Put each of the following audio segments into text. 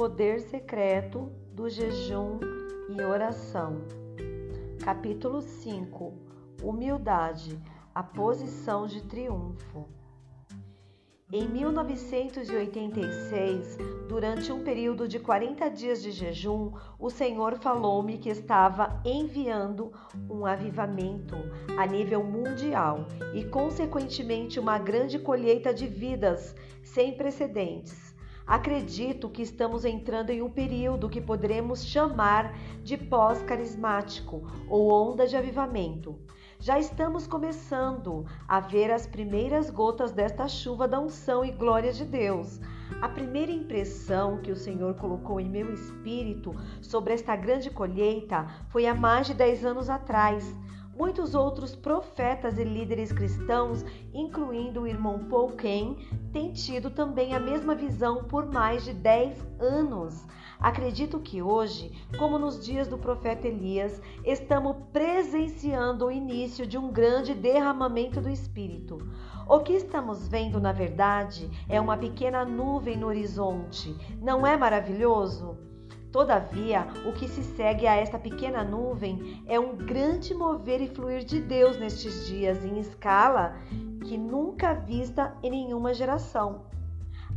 poder secreto do jejum e oração. Capítulo 5 Humildade a posição de triunfo. Em 1986, durante um período de 40 dias de jejum, o Senhor falou-me que estava enviando um avivamento a nível mundial e, consequentemente, uma grande colheita de vidas sem precedentes. Acredito que estamos entrando em um período que poderemos chamar de pós-carismático ou onda de avivamento. Já estamos começando a ver as primeiras gotas desta chuva da unção e glória de Deus. A primeira impressão que o Senhor colocou em meu espírito sobre esta grande colheita foi há mais de 10 anos atrás. Muitos outros profetas e líderes cristãos, incluindo o irmão Paul Ken, têm tido também a mesma visão por mais de 10 anos. Acredito que hoje, como nos dias do profeta Elias, estamos presenciando o início de um grande derramamento do Espírito. O que estamos vendo, na verdade, é uma pequena nuvem no horizonte. Não é maravilhoso? Todavia, o que se segue a esta pequena nuvem é um grande mover e fluir de Deus nestes dias em escala que nunca vista em nenhuma geração.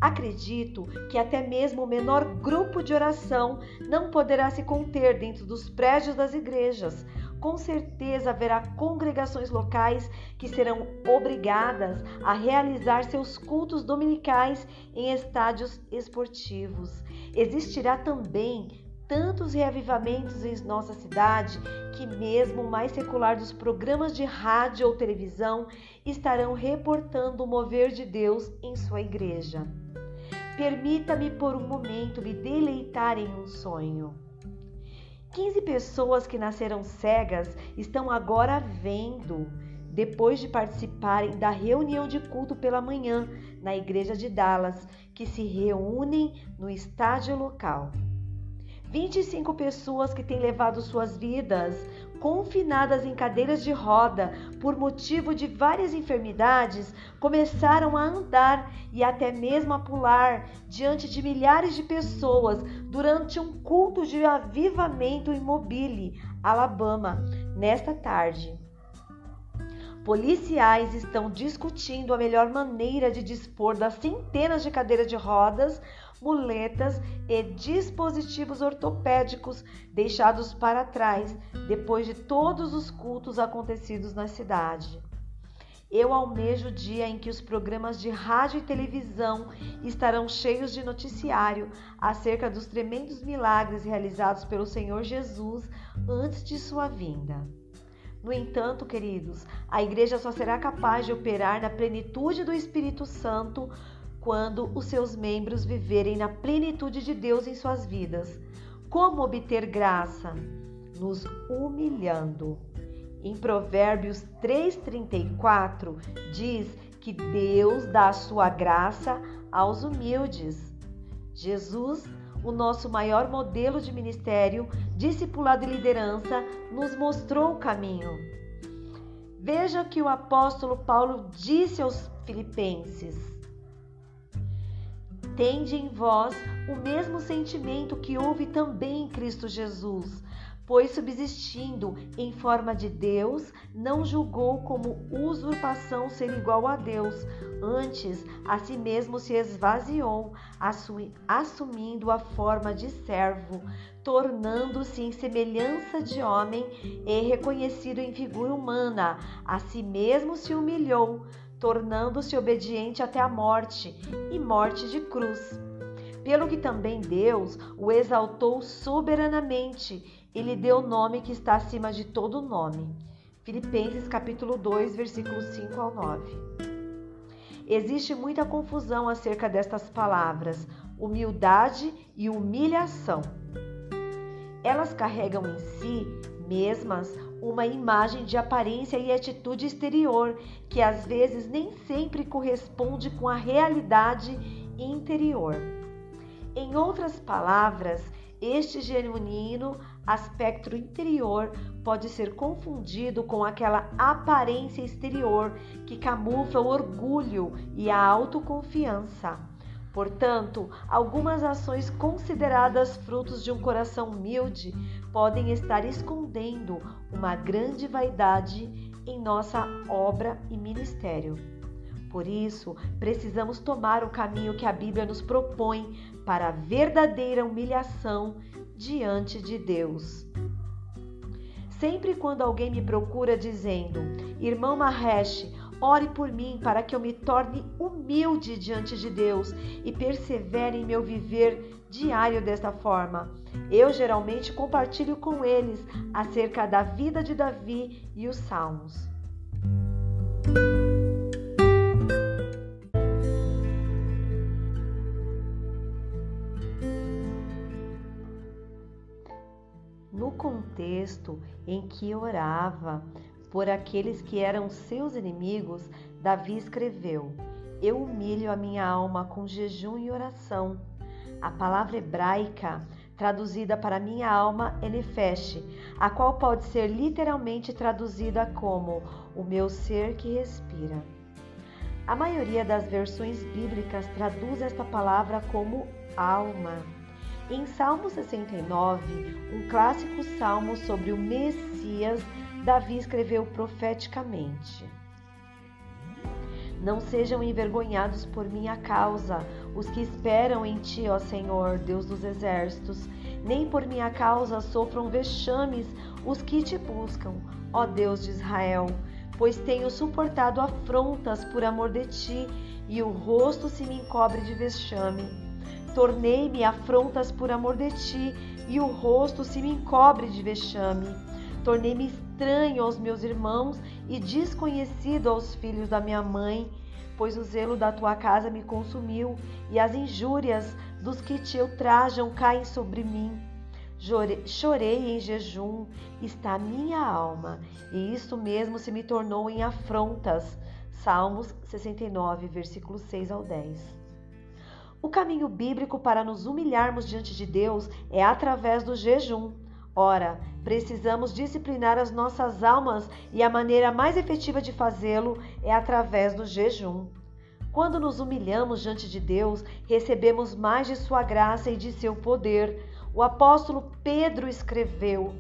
Acredito que até mesmo o menor grupo de oração não poderá se conter dentro dos prédios das igrejas. Com certeza haverá congregações locais que serão obrigadas a realizar seus cultos dominicais em estádios esportivos. Existirá também tantos reavivamentos em nossa cidade que, mesmo o mais secular dos programas de rádio ou televisão, estarão reportando o mover de Deus em sua igreja. Permita-me por um momento me deleitar em um sonho. 15 pessoas que nasceram cegas estão agora vendo, depois de participarem da reunião de culto pela manhã na igreja de Dallas, que se reúnem no estádio local. 25 pessoas que têm levado suas vidas confinadas em cadeiras de roda por motivo de várias enfermidades começaram a andar e até mesmo a pular diante de milhares de pessoas durante um culto de avivamento em Mobile, Alabama, nesta tarde. Policiais estão discutindo a melhor maneira de dispor das centenas de cadeiras de rodas muletas e dispositivos ortopédicos deixados para trás depois de todos os cultos acontecidos na cidade. Eu almejo o dia em que os programas de rádio e televisão estarão cheios de noticiário acerca dos tremendos milagres realizados pelo Senhor Jesus antes de sua vinda. No entanto, queridos, a igreja só será capaz de operar na plenitude do Espírito Santo quando os seus membros viverem na plenitude de Deus em suas vidas. Como obter graça? Nos humilhando. Em Provérbios 3,34 diz que Deus dá a sua graça aos humildes. Jesus, o nosso maior modelo de ministério, discipulado e liderança, nos mostrou o caminho. Veja que o apóstolo Paulo disse aos Filipenses: Tende em vós o mesmo sentimento que houve também em Cristo Jesus, pois subsistindo em forma de Deus, não julgou como usurpação ser igual a Deus, antes a si mesmo se esvaziou, assumindo a forma de servo, tornando-se em semelhança de homem e reconhecido em figura humana, a si mesmo se humilhou tornando-se obediente até a morte e morte de cruz. Pelo que também Deus o exaltou soberanamente e lhe deu o nome que está acima de todo nome. Filipenses capítulo 2, versículos 5 ao 9. Existe muita confusão acerca destas palavras, humildade e humilhação. Elas carregam em si mesmas uma imagem de aparência e atitude exterior que às vezes nem sempre corresponde com a realidade interior. Em outras palavras, este genuíno aspecto interior pode ser confundido com aquela aparência exterior que camufla o orgulho e a autoconfiança. Portanto, algumas ações consideradas frutos de um coração humilde podem estar escondendo uma grande vaidade em nossa obra e ministério. Por isso, precisamos tomar o caminho que a Bíblia nos propõe para a verdadeira humilhação diante de Deus. Sempre quando alguém me procura dizendo, irmão Mahesh, ore por mim para que eu me torne humilde diante de Deus e persevere em meu viver diário desta forma. Eu geralmente compartilho com eles acerca da vida de Davi e os Salmos. Contexto em que orava por aqueles que eram seus inimigos, Davi escreveu: Eu humilho a minha alma com jejum e oração. A palavra hebraica traduzida para minha alma é nefesh, a qual pode ser literalmente traduzida como o meu ser que respira. A maioria das versões bíblicas traduz esta palavra como alma. Em Salmo 69, um clássico salmo sobre o Messias, Davi escreveu profeticamente: Não sejam envergonhados por minha causa os que esperam em ti, ó Senhor, Deus dos exércitos, nem por minha causa sofram vexames os que te buscam, ó Deus de Israel, pois tenho suportado afrontas por amor de ti, e o rosto se me encobre de vexame. Tornei-me afrontas por amor de ti, e o rosto se me encobre de vexame. Tornei-me estranho aos meus irmãos e desconhecido aos filhos da minha mãe, pois o zelo da tua casa me consumiu, e as injúrias dos que te ultrajam caem sobre mim. Chorei em jejum, está minha alma, e isto mesmo se me tornou em afrontas. Salmos 69, versículos 6 ao 10. O caminho bíblico para nos humilharmos diante de Deus é através do jejum. Ora, precisamos disciplinar as nossas almas e a maneira mais efetiva de fazê-lo é através do jejum. Quando nos humilhamos diante de Deus, recebemos mais de Sua graça e de seu poder. O apóstolo Pedro escreveu: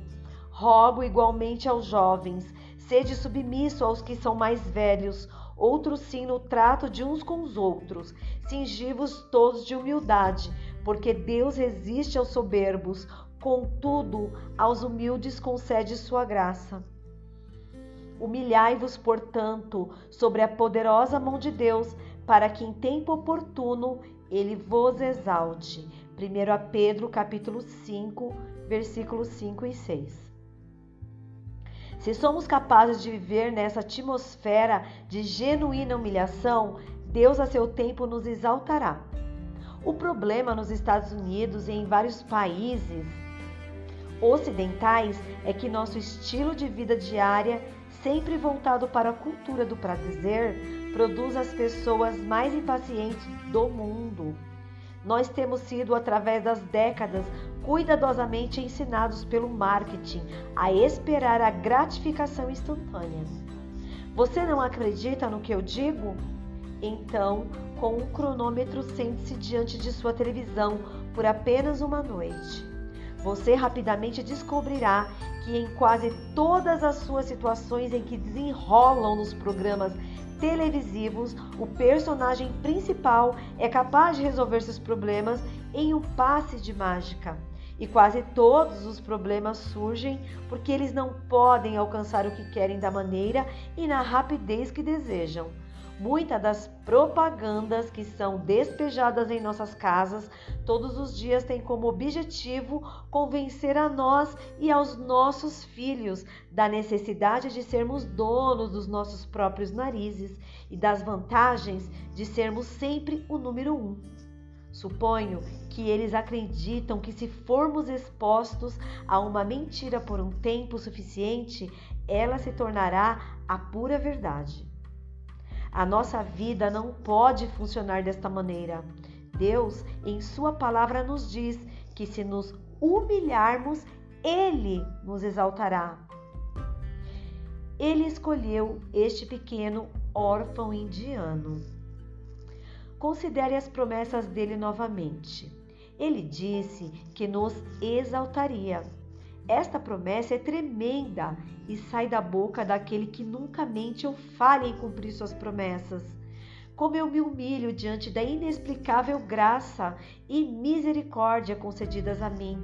Rogo igualmente aos jovens, sede submisso aos que são mais velhos outro sim no trato de uns com os outros. Cingivos todos de humildade, porque Deus resiste aos soberbos, contudo, aos humildes concede sua graça. Humilhai-vos, portanto, sobre a poderosa mão de Deus, para que em tempo oportuno ele vos exalte. 1 Pedro capítulo 5, versículos 5 e 6. Se somos capazes de viver nessa atmosfera de genuína humilhação, Deus a seu tempo nos exaltará. O problema nos Estados Unidos e em vários países ocidentais é que nosso estilo de vida diária, sempre voltado para a cultura do prazer, produz as pessoas mais impacientes do mundo. Nós temos sido, através das décadas, cuidadosamente ensinados pelo marketing a esperar a gratificação instantânea. Você não acredita no que eu digo? Então, com um cronômetro, sente-se diante de sua televisão por apenas uma noite. Você rapidamente descobrirá que em quase todas as suas situações em que desenrolam nos programas televisivos, o personagem principal é capaz de resolver seus problemas em um passe de mágica. E quase todos os problemas surgem porque eles não podem alcançar o que querem da maneira e na rapidez que desejam. Muitas das propagandas que são despejadas em nossas casas todos os dias têm como objetivo convencer a nós e aos nossos filhos da necessidade de sermos donos dos nossos próprios narizes e das vantagens de sermos sempre o número um. Suponho que eles acreditam que, se formos expostos a uma mentira por um tempo suficiente, ela se tornará a pura verdade. A nossa vida não pode funcionar desta maneira. Deus, em Sua palavra, nos diz que, se nos humilharmos, Ele nos exaltará. Ele escolheu este pequeno órfão indiano considere as promessas dele novamente. Ele disse que nos exaltaria. Esta promessa é tremenda e sai da boca daquele que nunca mente ou falha em cumprir suas promessas. Como eu me humilho diante da inexplicável graça e misericórdia concedidas a mim.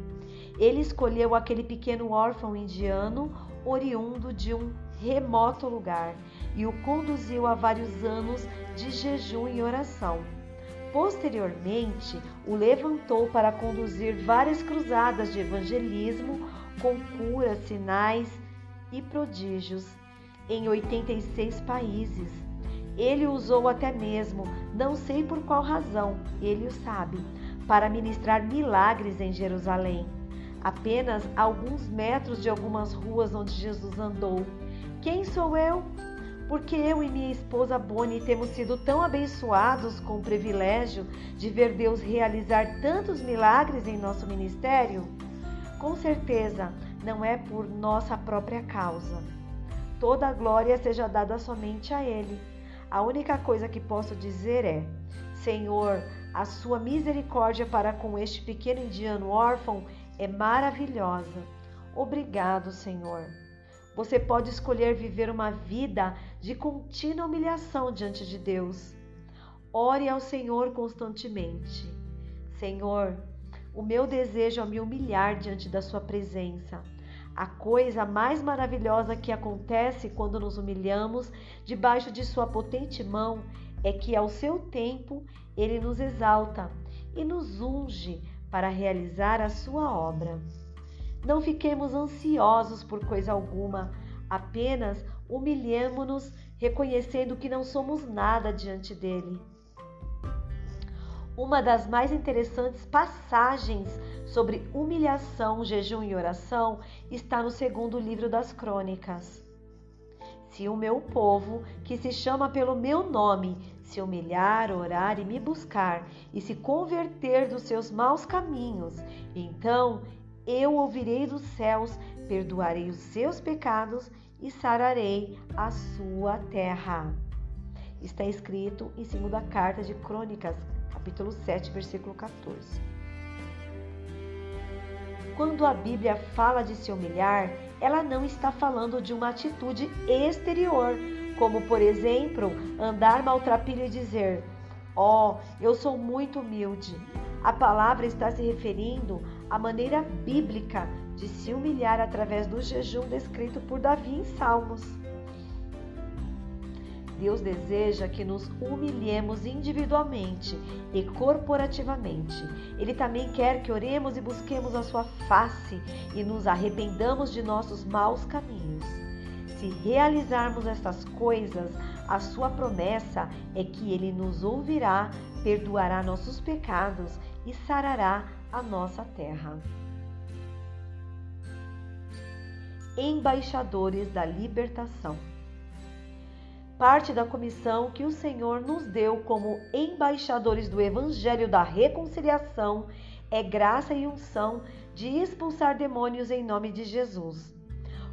Ele escolheu aquele pequeno órfão indiano, oriundo de um remoto lugar, e o conduziu a vários anos de jejum e oração. Posteriormente, o levantou para conduzir várias cruzadas de evangelismo com curas, sinais e prodígios em 86 países. Ele usou até mesmo, não sei por qual razão, ele o sabe, para ministrar milagres em Jerusalém, apenas alguns metros de algumas ruas onde Jesus andou. Quem sou eu? porque eu e minha esposa Bonnie temos sido tão abençoados com o privilégio de ver Deus realizar tantos milagres em nosso ministério? Com certeza, não é por nossa própria causa. Toda a glória seja dada somente a Ele. A única coisa que posso dizer é: Senhor, a sua misericórdia para com este pequeno indiano órfão é maravilhosa. Obrigado, Senhor. Você pode escolher viver uma vida de contínua humilhação diante de Deus. Ore ao Senhor constantemente. Senhor, o meu desejo é me humilhar diante da Sua presença. A coisa mais maravilhosa que acontece quando nos humilhamos debaixo de Sua potente mão é que, ao seu tempo, Ele nos exalta e nos unge para realizar a Sua obra. Não fiquemos ansiosos por coisa alguma, apenas humilhemo-nos, reconhecendo que não somos nada diante dele. Uma das mais interessantes passagens sobre humilhação, jejum e oração está no segundo livro das Crônicas. Se o meu povo, que se chama pelo meu nome, se humilhar, orar e me buscar, e se converter dos seus maus caminhos, então eu ouvirei dos céus, perdoarei os seus pecados e sararei a sua terra. Está escrito em segunda carta de Crônicas, capítulo 7, versículo 14. Quando a Bíblia fala de se humilhar, ela não está falando de uma atitude exterior, como por exemplo, andar maltrapilho e dizer: "Ó, oh, eu sou muito humilde". A palavra está se referindo à maneira bíblica de se humilhar através do jejum descrito por Davi em Salmos. Deus deseja que nos humilhemos individualmente e corporativamente. Ele também quer que oremos e busquemos a sua face e nos arrependamos de nossos maus caminhos. Se realizarmos estas coisas, a sua promessa é que ele nos ouvirá, perdoará nossos pecados e sarará a nossa terra. Embaixadores da Libertação. Parte da comissão que o Senhor nos deu como embaixadores do Evangelho da Reconciliação é graça e unção de expulsar demônios em nome de Jesus.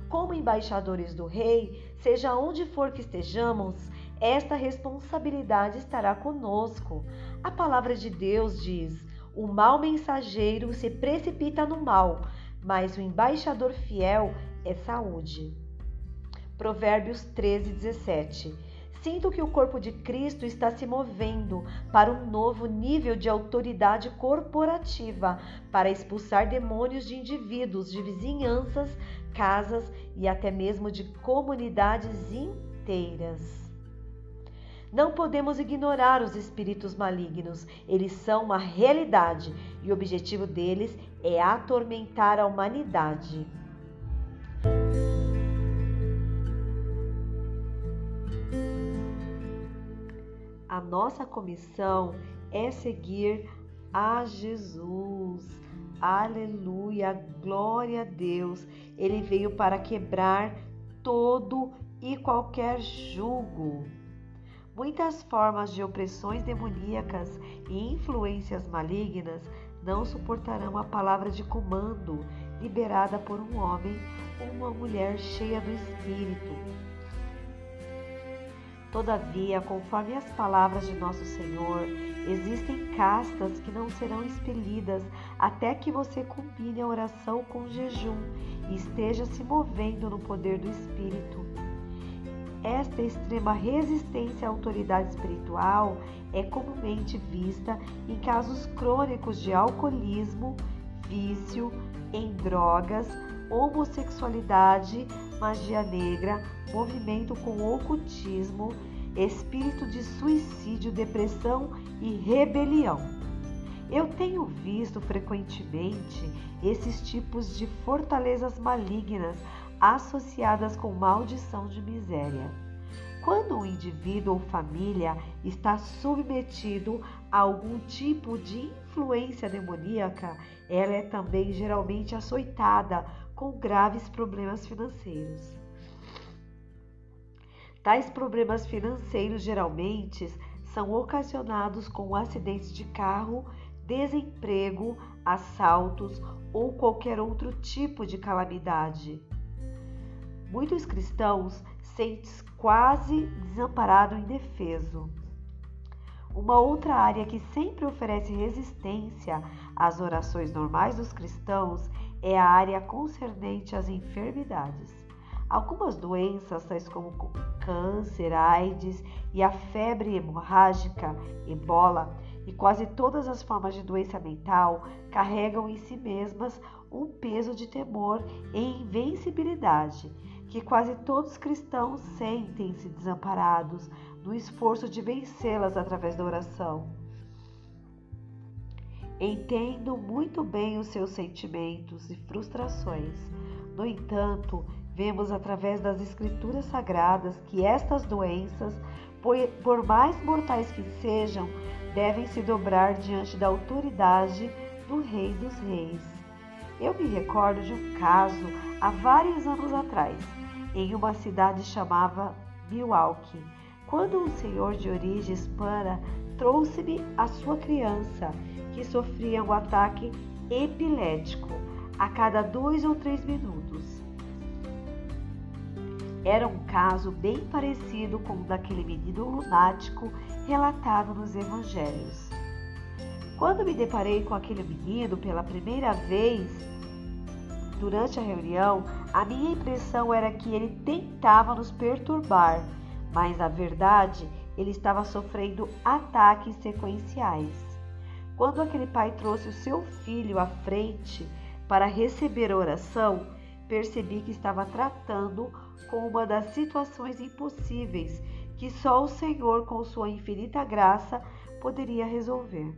Como embaixadores do Rei, seja onde for que estejamos, esta responsabilidade estará conosco. A palavra de Deus diz: o mau mensageiro se precipita no mal, mas o embaixador fiel é saúde. Provérbios 13, 17. Sinto que o corpo de Cristo está se movendo para um novo nível de autoridade corporativa para expulsar demônios de indivíduos, de vizinhanças, casas e até mesmo de comunidades inteiras. Não podemos ignorar os espíritos malignos, eles são uma realidade e o objetivo deles é atormentar a humanidade. A nossa comissão é seguir a Jesus. Aleluia, glória a Deus. Ele veio para quebrar todo e qualquer jugo. Muitas formas de opressões demoníacas e influências malignas não suportarão a palavra de comando liberada por um homem ou uma mulher cheia do Espírito. Todavia, conforme as palavras de nosso Senhor, Existem castas que não serão expelidas até que você combine a oração com jejum e esteja se movendo no poder do Espírito. Esta extrema resistência à autoridade espiritual é comumente vista em casos crônicos de alcoolismo, vício, em drogas, homossexualidade, magia negra, movimento com ocultismo, espírito de suicídio, depressão e rebelião. Eu tenho visto frequentemente esses tipos de fortalezas malignas associadas com maldição de miséria. Quando um indivíduo ou família está submetido a algum tipo de influência demoníaca, ela é também geralmente açoitada com graves problemas financeiros. Tais problemas financeiros geralmente são ocasionados com acidentes de carro, desemprego, assaltos ou qualquer outro tipo de calamidade. Muitos cristãos sentem-se quase desamparado e indefeso. Uma outra área que sempre oferece resistência às orações normais dos cristãos é a área concernente às enfermidades. Algumas doenças, tais como câncer, AIDS e a febre hemorrágica, ebola, e quase todas as formas de doença mental carregam em si mesmas um peso de temor e invencibilidade, que quase todos os cristãos sentem-se desamparados no esforço de vencê-las através da oração. Entendo muito bem os seus sentimentos e frustrações. No entanto, Vemos através das Escrituras Sagradas que estas doenças, por mais mortais que sejam, devem se dobrar diante da autoridade do Rei dos Reis. Eu me recordo de um caso há vários anos atrás, em uma cidade chamada Milwaukee, quando um senhor de origem hispana trouxe-me a sua criança, que sofria um ataque epilético a cada dois ou três minutos. Era um caso bem parecido com o daquele menino lunático relatado nos evangelhos. Quando me deparei com aquele menino pela primeira vez durante a reunião, a minha impressão era que ele tentava nos perturbar, mas na verdade ele estava sofrendo ataques sequenciais. Quando aquele pai trouxe o seu filho à frente para receber a oração, percebi que estava tratando com uma das situações impossíveis que só o Senhor, com sua infinita graça, poderia resolver.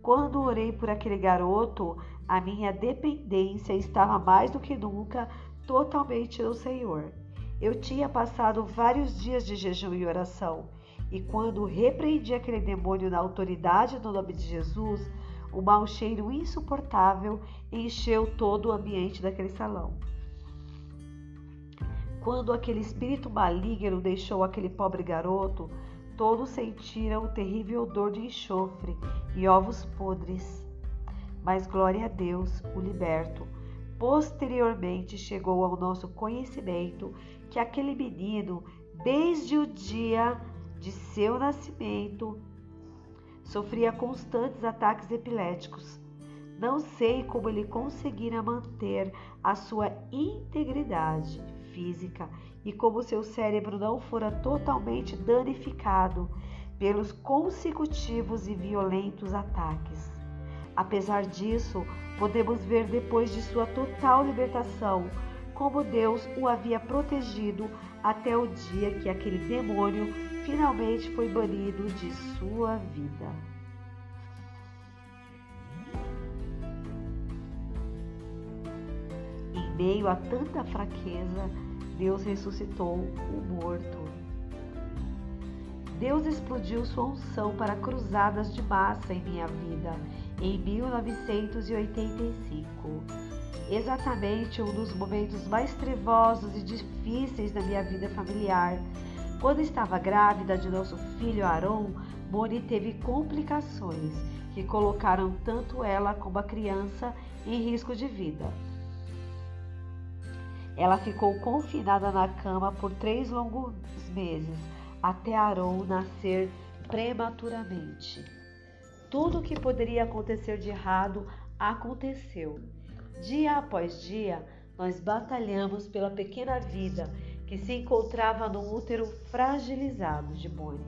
Quando orei por aquele garoto, a minha dependência estava mais do que nunca totalmente no Senhor. Eu tinha passado vários dias de jejum e oração, e quando repreendi aquele demônio na autoridade do nome de Jesus, o mau cheiro insuportável encheu todo o ambiente daquele salão. Quando aquele espírito maligno deixou aquele pobre garoto, todos sentiram o terrível odor de enxofre e ovos podres. Mas glória a Deus, o liberto. Posteriormente chegou ao nosso conhecimento que aquele menino, desde o dia de seu nascimento, Sofria constantes ataques epiléticos. Não sei como ele conseguira manter a sua integridade física e como seu cérebro não fora totalmente danificado pelos consecutivos e violentos ataques. Apesar disso, podemos ver depois de sua total libertação como Deus o havia protegido até o dia que aquele demônio finalmente foi banido de sua vida. Em meio a tanta fraqueza, Deus ressuscitou o morto. Deus explodiu sua unção para cruzadas de massa em minha vida em 1985 exatamente um dos momentos mais trevosos e difíceis da minha vida familiar. Quando estava grávida de nosso filho Aaron, Moni teve complicações que colocaram tanto ela como a criança em risco de vida. Ela ficou confinada na cama por três longos meses, até Aaron nascer prematuramente. Tudo o que poderia acontecer de errado aconteceu. Dia após dia, nós batalhamos pela pequena vida que se encontrava no útero fragilizado de Bonnie.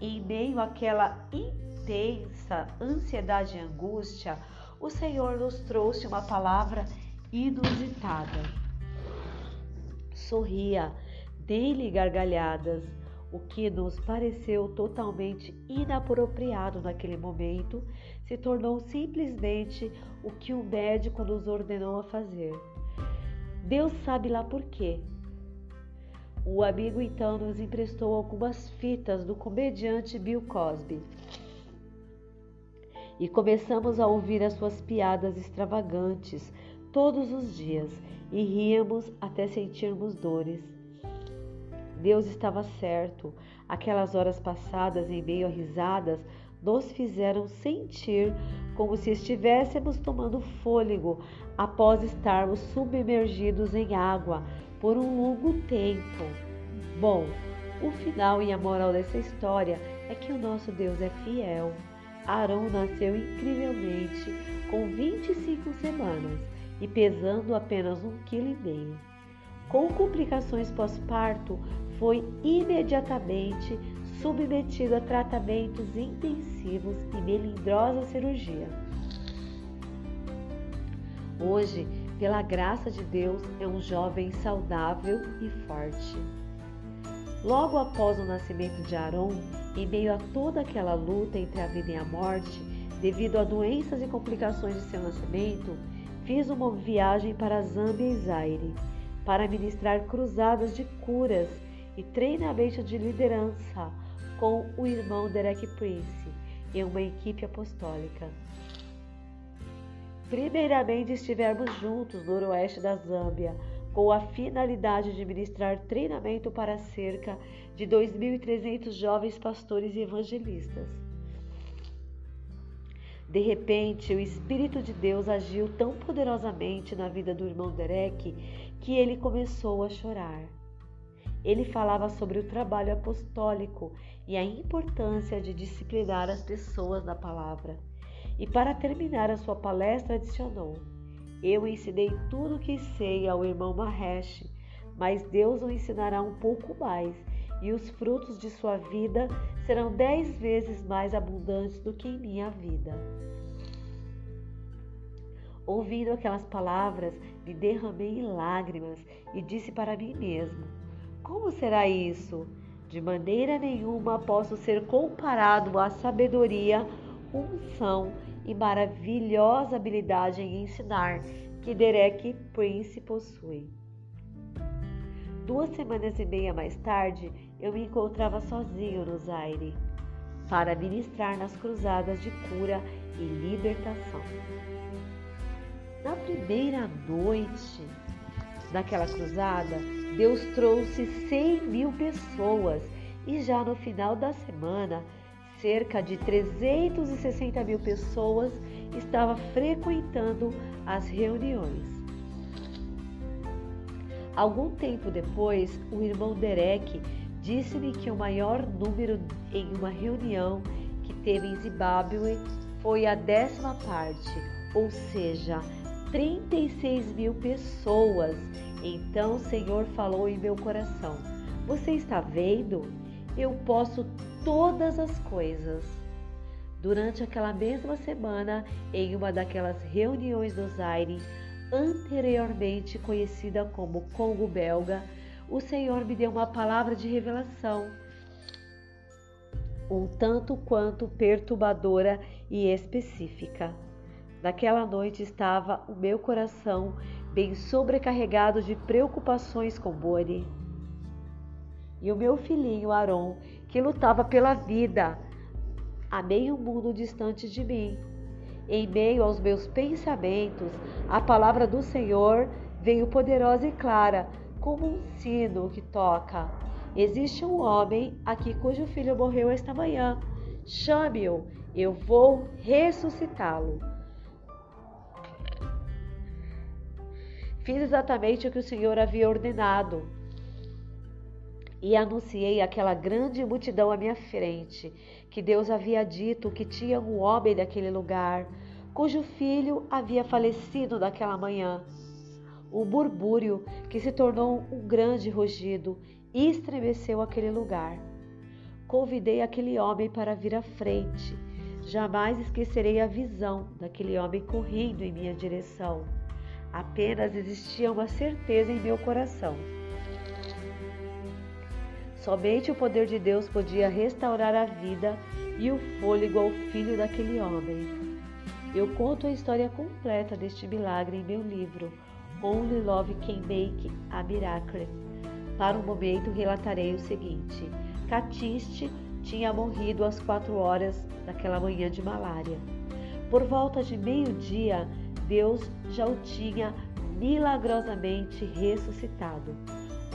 Em meio àquela intensa ansiedade e angústia, o Senhor nos trouxe uma palavra inusitada. Sorria, dei-lhe gargalhadas, o que nos pareceu totalmente inapropriado naquele momento se tornou simplesmente o que o médico nos ordenou a fazer. Deus sabe lá por quê. O amigo então nos emprestou algumas fitas do comediante Bill Cosby. E começamos a ouvir as suas piadas extravagantes todos os dias e ríamos até sentirmos dores. Deus estava certo. Aquelas horas passadas em meio a risadas nos fizeram sentir como se estivéssemos tomando fôlego após estarmos submergidos em água por um longo tempo. Bom, o final e a moral dessa história é que o nosso Deus é fiel. Arão nasceu incrivelmente com 25 semanas e pesando apenas um quilo e meio. Com complicações pós-parto, foi imediatamente submetido a tratamentos intensivos e melindrosa cirurgia. Hoje, pela graça de Deus, é um jovem saudável e forte. Logo após o nascimento de Aaron, em meio a toda aquela luta entre a vida e a morte, devido a doenças e complicações de seu nascimento, fiz uma viagem para Zâmbia e Zaire para ministrar cruzadas de curas e treinamento de liderança com o irmão Derek Prince em uma equipe apostólica. Primeiramente estivemos juntos no noroeste da Zâmbia, com a finalidade de ministrar treinamento para cerca de 2.300 jovens pastores e evangelistas. De repente, o Espírito de Deus agiu tão poderosamente na vida do irmão Derek que ele começou a chorar. Ele falava sobre o trabalho apostólico e a importância de disciplinar as pessoas na palavra. E para terminar a sua palestra, adicionou: Eu ensinei tudo o que sei ao irmão Mahesh, mas Deus o ensinará um pouco mais, e os frutos de sua vida serão dez vezes mais abundantes do que em minha vida. Ouvindo aquelas palavras, me derramei em lágrimas e disse para mim mesmo: como será isso? De maneira nenhuma posso ser comparado à sabedoria, unção e maravilhosa habilidade em ensinar que Derek Prince possui. Duas semanas e meia mais tarde, eu me encontrava sozinho no Zaire para ministrar nas cruzadas de cura e libertação. Na primeira noite daquela cruzada, Deus trouxe 100 mil pessoas e já no final da semana, cerca de 360 mil pessoas estavam frequentando as reuniões. Algum tempo depois, o irmão Derek disse-me que o maior número em uma reunião que teve em Zimbábue foi a décima parte, ou seja, 36 mil pessoas então o Senhor falou em meu coração: Você está vendo? Eu posso todas as coisas. Durante aquela mesma semana, em uma daquelas reuniões do Zaire, anteriormente conhecida como Congo Belga, o Senhor me deu uma palavra de revelação, um tanto quanto perturbadora e específica. Naquela noite estava o meu coração bem sobrecarregado de preocupações com Boni. E o meu filhinho Aron, que lutava pela vida a meio mundo distante de mim. Em meio aos meus pensamentos, a palavra do Senhor veio poderosa e clara, como um sino que toca. Existe um homem aqui cujo filho morreu esta manhã. Chame-o, eu vou ressuscitá-lo. Fiz exatamente o que o Senhor havia ordenado. e anunciei àquela grande multidão à minha frente que Deus havia dito que tinha um homem daquele lugar, cujo filho havia falecido naquela manhã. O burbúrio, que se tornou um grande rugido, estremeceu aquele lugar. Convidei aquele homem para vir à frente. Jamais esquecerei a visão daquele homem correndo em minha direção. Apenas existia uma certeza em meu coração Somente o poder de Deus podia restaurar a vida e o fôlego ao filho daquele homem. Eu conto a história completa deste milagre em meu livro Only Love Can Make a Miracle. Para o momento, relatarei o seguinte: Catiste tinha morrido às quatro horas daquela manhã de malária. Por volta de meio-dia, Deus já o tinha milagrosamente ressuscitado.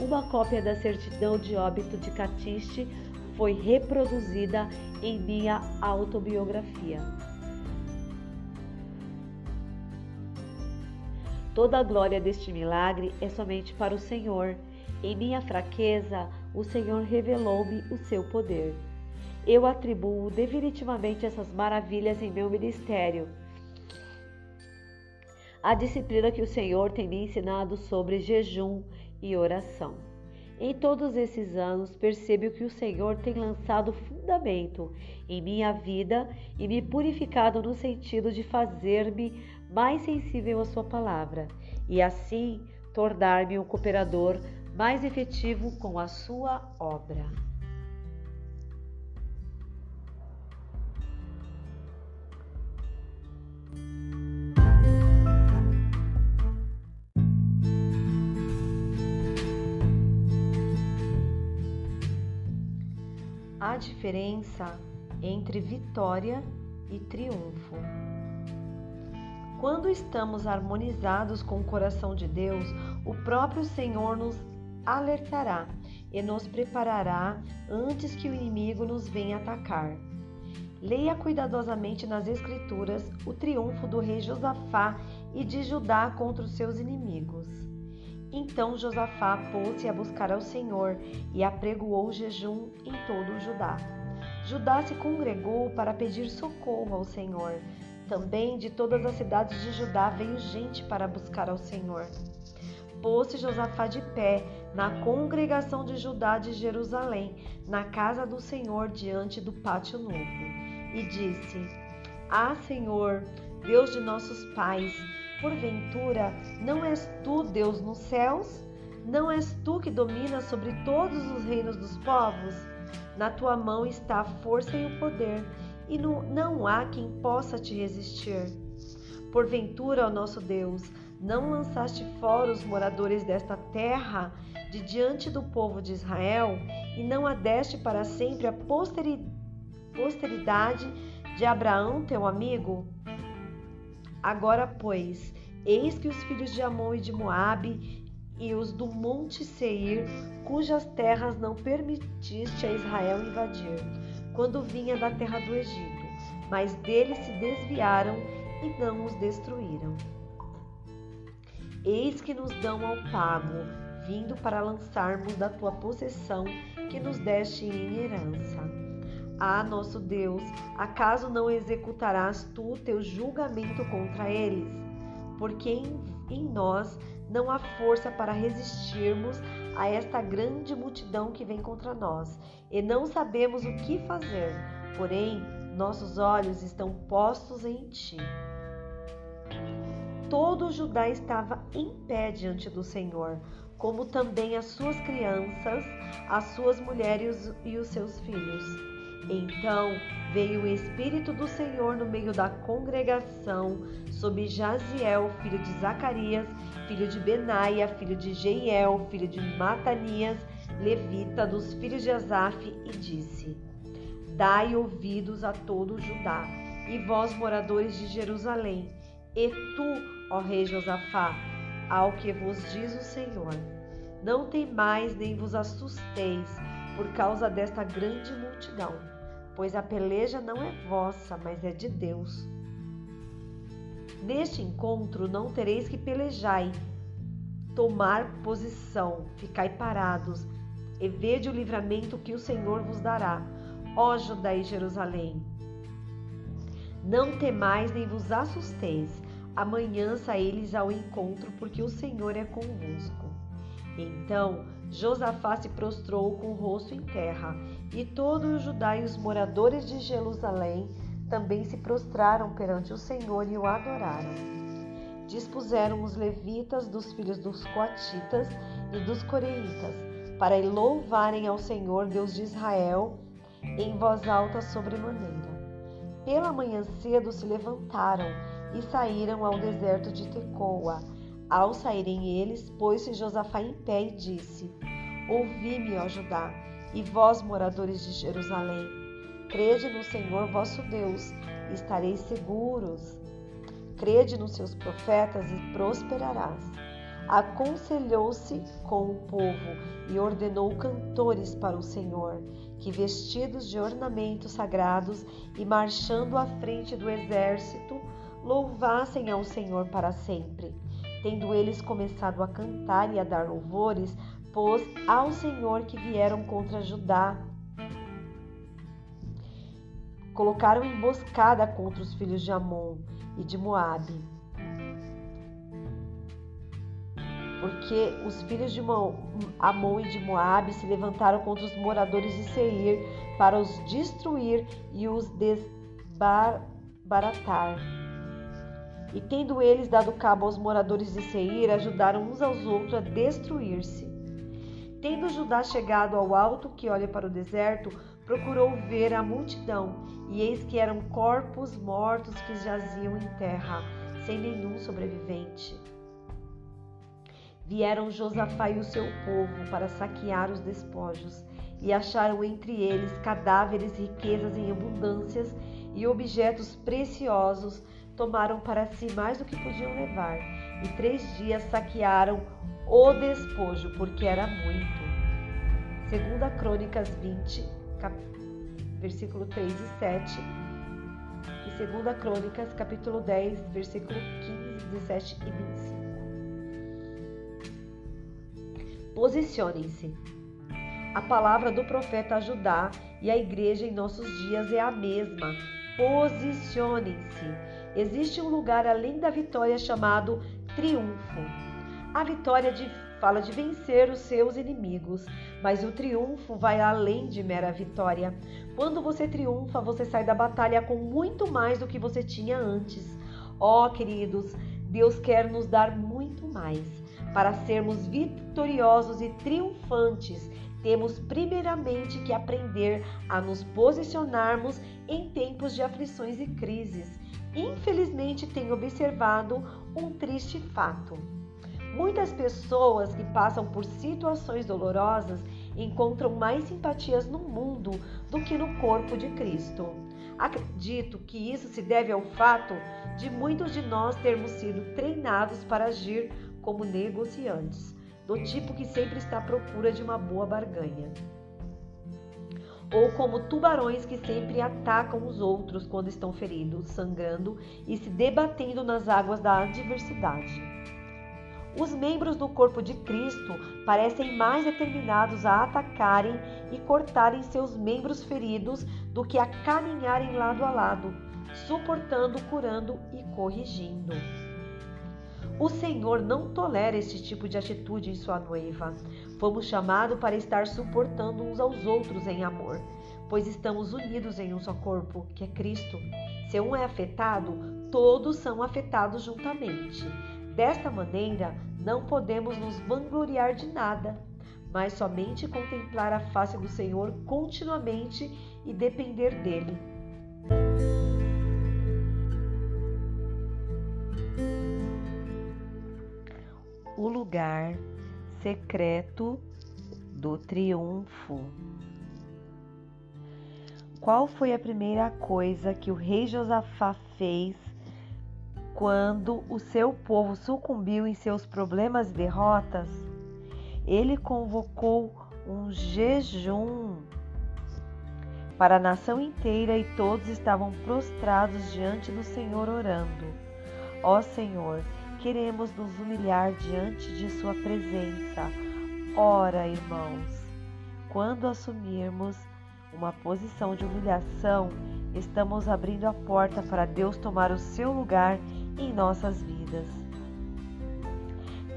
Uma cópia da certidão de óbito de Catiste foi reproduzida em minha autobiografia. Toda a glória deste milagre é somente para o Senhor. Em minha fraqueza, o Senhor revelou-me o seu poder. Eu atribuo definitivamente essas maravilhas em meu ministério. A disciplina que o Senhor tem me ensinado sobre jejum e oração. Em todos esses anos, percebo que o Senhor tem lançado fundamento em minha vida e me purificado no sentido de fazer-me mais sensível à Sua palavra e assim tornar-me um cooperador mais efetivo com a Sua obra. A diferença entre vitória e triunfo. Quando estamos harmonizados com o coração de Deus, o próprio Senhor nos alertará e nos preparará antes que o inimigo nos venha atacar. Leia cuidadosamente nas Escrituras o triunfo do rei Josafá e de Judá contra os seus inimigos. Então Josafá pôs-se a buscar ao Senhor e apregoou jejum em todo o Judá. Judá se congregou para pedir socorro ao Senhor. Também de todas as cidades de Judá veio gente para buscar ao Senhor. Pôs-se Josafá de pé na congregação de Judá de Jerusalém, na casa do Senhor diante do pátio novo, e disse: Ah, Senhor, Deus de nossos pais, Porventura, não és tu Deus nos céus? Não és tu que dominas sobre todos os reinos dos povos? Na tua mão está a força e o poder, e não há quem possa te resistir. Porventura, ó nosso Deus, não lançaste fora os moradores desta terra de diante do povo de Israel, e não adeste para sempre a posteridade de Abraão, teu amigo? Agora, pois, eis que os filhos de Amon e de Moabe e os do monte Seir, cujas terras não permitiste a Israel invadir, quando vinha da terra do Egito, mas deles se desviaram e não os destruíram. Eis que nos dão ao pago, vindo para lançarmos da tua possessão que nos deste em herança. Ah, nosso Deus, acaso não executarás tu teu julgamento contra eles? Porque em, em nós não há força para resistirmos a esta grande multidão que vem contra nós, e não sabemos o que fazer, porém nossos olhos estão postos em ti. Todo Judá estava em pé diante do Senhor, como também as suas crianças, as suas mulheres e os seus filhos. Então veio o Espírito do Senhor no meio da congregação sobre Jaziel, filho de Zacarias, filho de Benaia, filho de Jeiel, filho de Matanias, levita dos filhos de Asaf, e disse: Dai ouvidos a todo Judá, e vós, moradores de Jerusalém, e tu, ó rei Josafá, ao que vos diz o Senhor. Não temais nem vos assusteis por causa desta grande multidão pois a peleja não é vossa, mas é de Deus. Neste encontro não tereis que pelejar, tomar posição, ficai parados. e vede o livramento que o Senhor vos dará, ó Judá e Jerusalém. Não temais nem vos assusteis, amanhã saíles ao encontro, porque o Senhor é convosco. Então Josafá se prostrou com o rosto em terra, e todo o Judá e os moradores de Jerusalém também se prostraram perante o Senhor e o adoraram. Dispuseram os levitas dos filhos dos coatitas e dos coreitas para louvarem ao Senhor Deus de Israel em voz alta sobremaneira. Pela manhã cedo se levantaram e saíram ao deserto de Tecoa. Ao saírem eles, pôs-se Josafá em pé e disse: Ouvi-me, ó Judá, e vós, moradores de Jerusalém. Crede no Senhor vosso Deus e estareis seguros. Crede nos seus profetas e prosperarás. Aconselhou-se com o povo e ordenou cantores para o Senhor, que vestidos de ornamentos sagrados e marchando à frente do exército, louvassem ao Senhor para sempre. Tendo eles começado a cantar e a dar louvores, pois ao Senhor que vieram contra Judá colocaram emboscada contra os filhos de Amon e de Moabe. Porque os filhos de Amon e de Moabe se levantaram contra os moradores de Seir para os destruir e os desbaratar. E tendo eles dado cabo aos moradores de Seir, ajudaram uns aos outros a destruir-se. Tendo Judá chegado ao alto que olha para o deserto, procurou ver a multidão, e eis que eram corpos mortos que jaziam em terra, sem nenhum sobrevivente. Vieram Josafá e o seu povo para saquear os despojos, e acharam entre eles cadáveres, riquezas em abundâncias e objetos preciosos. Tomaram para si mais do que podiam levar, e três dias saquearam o despojo, porque era muito. Segunda Crônicas 20, cap... versículo 3 e 7, e 2 Crônicas, capítulo 10, versículo 15, 17 e 25. Posicionem-se. A palavra do profeta Judá e a igreja em nossos dias é a mesma. Posicionem-se. Existe um lugar além da vitória chamado triunfo. A vitória de fala de vencer os seus inimigos, mas o triunfo vai além de mera vitória. Quando você triunfa, você sai da batalha com muito mais do que você tinha antes. Ó, oh, queridos, Deus quer nos dar muito mais. Para sermos vitoriosos e triunfantes, temos primeiramente que aprender a nos posicionarmos em tempos de aflições e crises. Infelizmente, tenho observado um triste fato. Muitas pessoas que passam por situações dolorosas encontram mais simpatias no mundo do que no corpo de Cristo. Acredito que isso se deve ao fato de muitos de nós termos sido treinados para agir como negociantes, do tipo que sempre está à procura de uma boa barganha. Ou como tubarões que sempre atacam os outros quando estão feridos, sangrando e se debatendo nas águas da adversidade. Os membros do corpo de Cristo parecem mais determinados a atacarem e cortarem seus membros feridos do que a caminharem lado a lado, suportando, curando e corrigindo. O Senhor não tolera esse tipo de atitude em sua noiva. Fomos chamados para estar suportando uns aos outros em amor, pois estamos unidos em um só corpo, que é Cristo. Se um é afetado, todos são afetados juntamente. Desta maneira, não podemos nos vangloriar de nada, mas somente contemplar a face do Senhor continuamente e depender dele. O lugar secreto do triunfo. Qual foi a primeira coisa que o rei Josafá fez quando o seu povo sucumbiu em seus problemas e derrotas, ele convocou um jejum para a nação inteira e todos estavam prostrados diante do Senhor orando. Ó Senhor, queremos nos humilhar diante de Sua presença. Ora, irmãos, Quando assumirmos uma posição de humilhação, estamos abrindo a porta para Deus tomar o seu lugar em nossas vidas.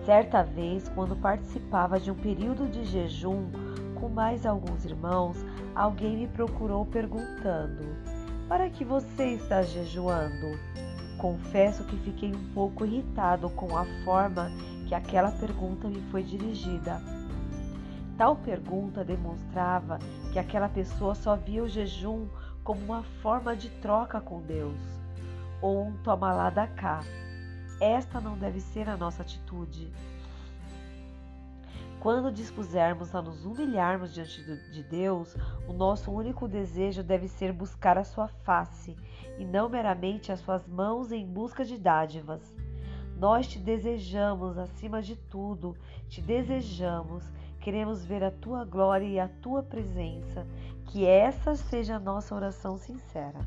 Certa vez, quando participava de um período de jejum com mais alguns irmãos, alguém me procurou perguntando: Para que você está jejuando? Confesso que fiquei um pouco irritado com a forma que aquela pergunta me foi dirigida. Tal pergunta demonstrava que aquela pessoa só via o jejum como uma forma de troca com Deus, ou um toma lá da cá. Esta não deve ser a nossa atitude. Quando dispusermos a nos humilharmos diante de Deus, o nosso único desejo deve ser buscar a sua face e não meramente as suas mãos em busca de dádivas. Nós te desejamos acima de tudo, te desejamos, queremos ver a tua glória e a tua presença, que essa seja a nossa oração sincera.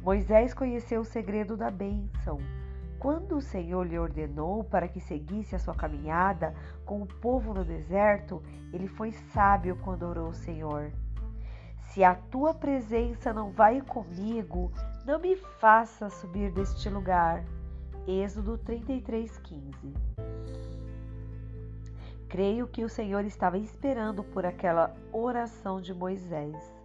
Moisés conheceu o segredo da bênção quando o Senhor lhe ordenou para que seguisse a sua caminhada com o povo no deserto, ele foi sábio quando orou ao Senhor. Se a tua presença não vai comigo, não me faça subir deste lugar. Êxodo 33:15. Creio que o Senhor estava esperando por aquela oração de Moisés.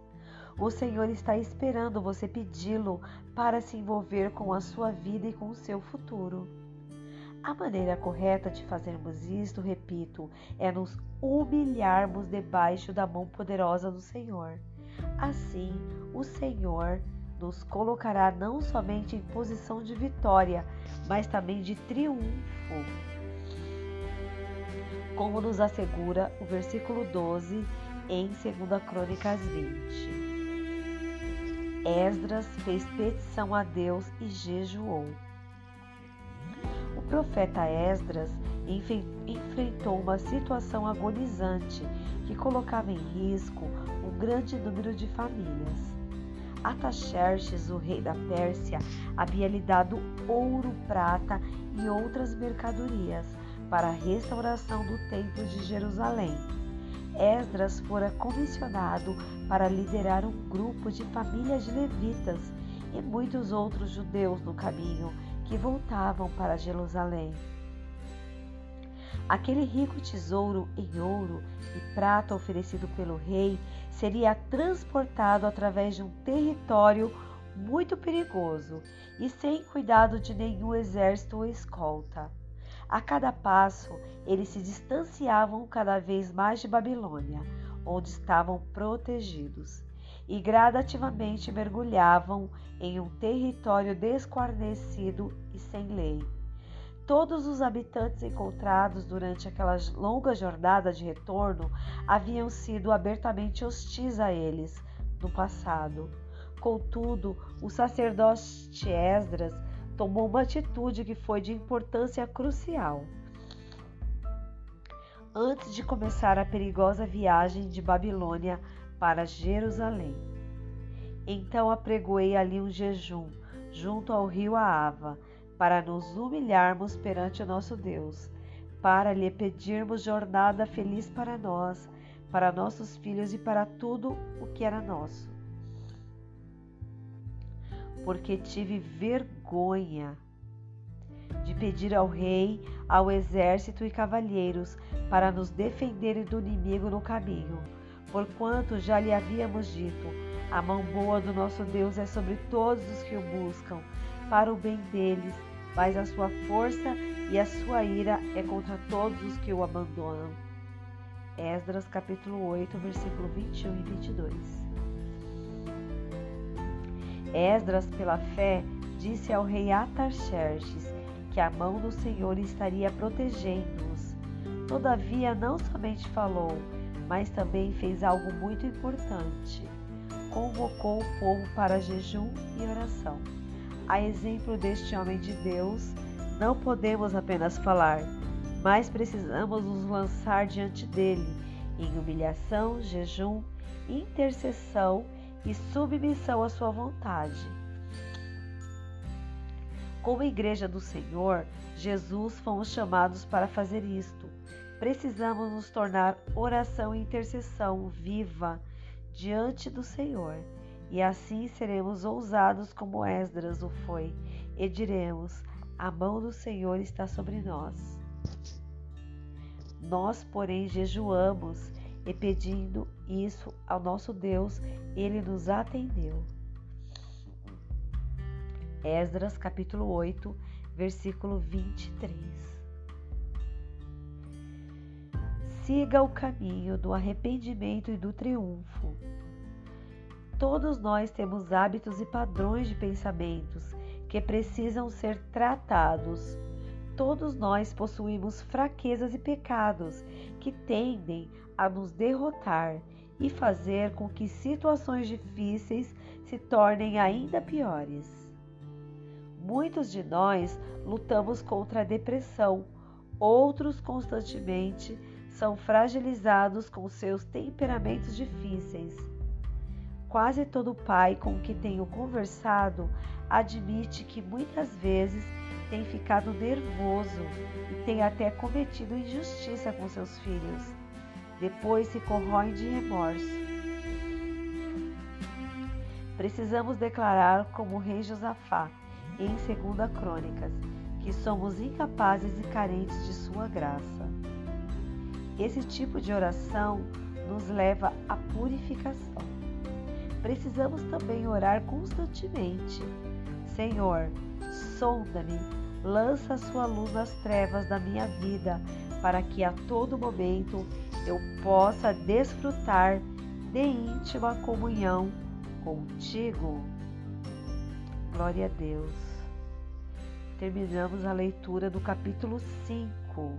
O Senhor está esperando você pedi-lo para se envolver com a sua vida e com o seu futuro. A maneira correta de fazermos isto, repito, é nos humilharmos debaixo da mão poderosa do Senhor. Assim, o Senhor nos colocará não somente em posição de vitória, mas também de triunfo. Como nos assegura o versículo 12 em 2 Crônicas 20. Esdras fez petição a Deus e jejuou. O profeta Esdras enfrentou uma situação agonizante que colocava em risco um grande número de famílias. Ataxerxes, o rei da Pérsia, havia lhe dado ouro, prata e outras mercadorias para a restauração do templo de Jerusalém Esdras fora comissionado para liderar um grupo de famílias de levitas e muitos outros judeus no caminho que voltavam para Jerusalém. Aquele rico tesouro em ouro e prata oferecido pelo rei seria transportado através de um território muito perigoso e sem cuidado de nenhum exército ou escolta. A cada passo, eles se distanciavam cada vez mais de Babilônia, onde estavam protegidos, e gradativamente mergulhavam em um território desguarnecido e sem lei. Todos os habitantes encontrados durante aquela longa jornada de retorno haviam sido abertamente hostis a eles no passado. Contudo, o sacerdote Esdras tomou uma atitude que foi de importância crucial. Antes de começar a perigosa viagem de Babilônia para Jerusalém. Então apregoei ali um jejum, junto ao rio Aava, para nos humilharmos perante o nosso Deus, para lhe pedirmos jornada feliz para nós, para nossos filhos e para tudo o que era nosso porque tive vergonha de pedir ao rei, ao exército e cavalheiros para nos defenderem do inimigo no caminho, porquanto já lhe havíamos dito: a mão boa do nosso Deus é sobre todos os que o buscam, para o bem deles, mas a sua força e a sua ira é contra todos os que o abandonam. Esdras capítulo 8, versículo 21 e 22. Esdras, pela fé, disse ao rei Atarxerxes que a mão do Senhor estaria protegendo-os. Todavia, não somente falou, mas também fez algo muito importante. Convocou o povo para jejum e oração. A exemplo deste homem de Deus, não podemos apenas falar, mas precisamos nos lançar diante dele em humilhação, jejum, intercessão e submissão à sua vontade. Como igreja do Senhor, Jesus fomos chamados para fazer isto, Precisamos nos tornar oração e intercessão viva diante do Senhor, e assim seremos ousados como Esdras o foi, e diremos: A mão do Senhor está sobre nós. Nós, porém, jejuamos e pedindo isso ao nosso Deus, ele nos atendeu. Esdras capítulo 8, versículo 23. Siga o caminho do arrependimento e do triunfo. Todos nós temos hábitos e padrões de pensamentos que precisam ser tratados. Todos nós possuímos fraquezas e pecados que tendem a nos derrotar e fazer com que situações difíceis se tornem ainda piores. Muitos de nós lutamos contra a depressão, outros constantemente são fragilizados com seus temperamentos difíceis. Quase todo pai com que tenho conversado admite que muitas vezes tem ficado nervoso e tem até cometido injustiça com seus filhos depois se corroem de remorso. Precisamos declarar como rei Josafá, em 2 Crônicas, que somos incapazes e carentes de sua graça. Esse tipo de oração nos leva à purificação. Precisamos também orar constantemente. Senhor, sonda-me, lança a sua luz nas trevas da minha vida, para que a todo momento eu possa desfrutar de íntima comunhão contigo. Glória a Deus. Terminamos a leitura do capítulo 5,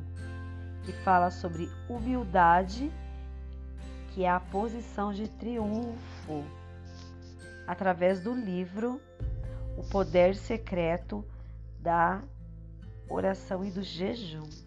que fala sobre humildade, que é a posição de triunfo, através do livro O Poder Secreto da Oração e do Jejum.